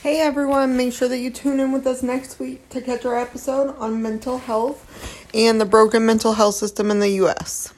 Hey everyone, make sure that you tune in with us next week to catch our episode on mental health and the broken mental health system in the US.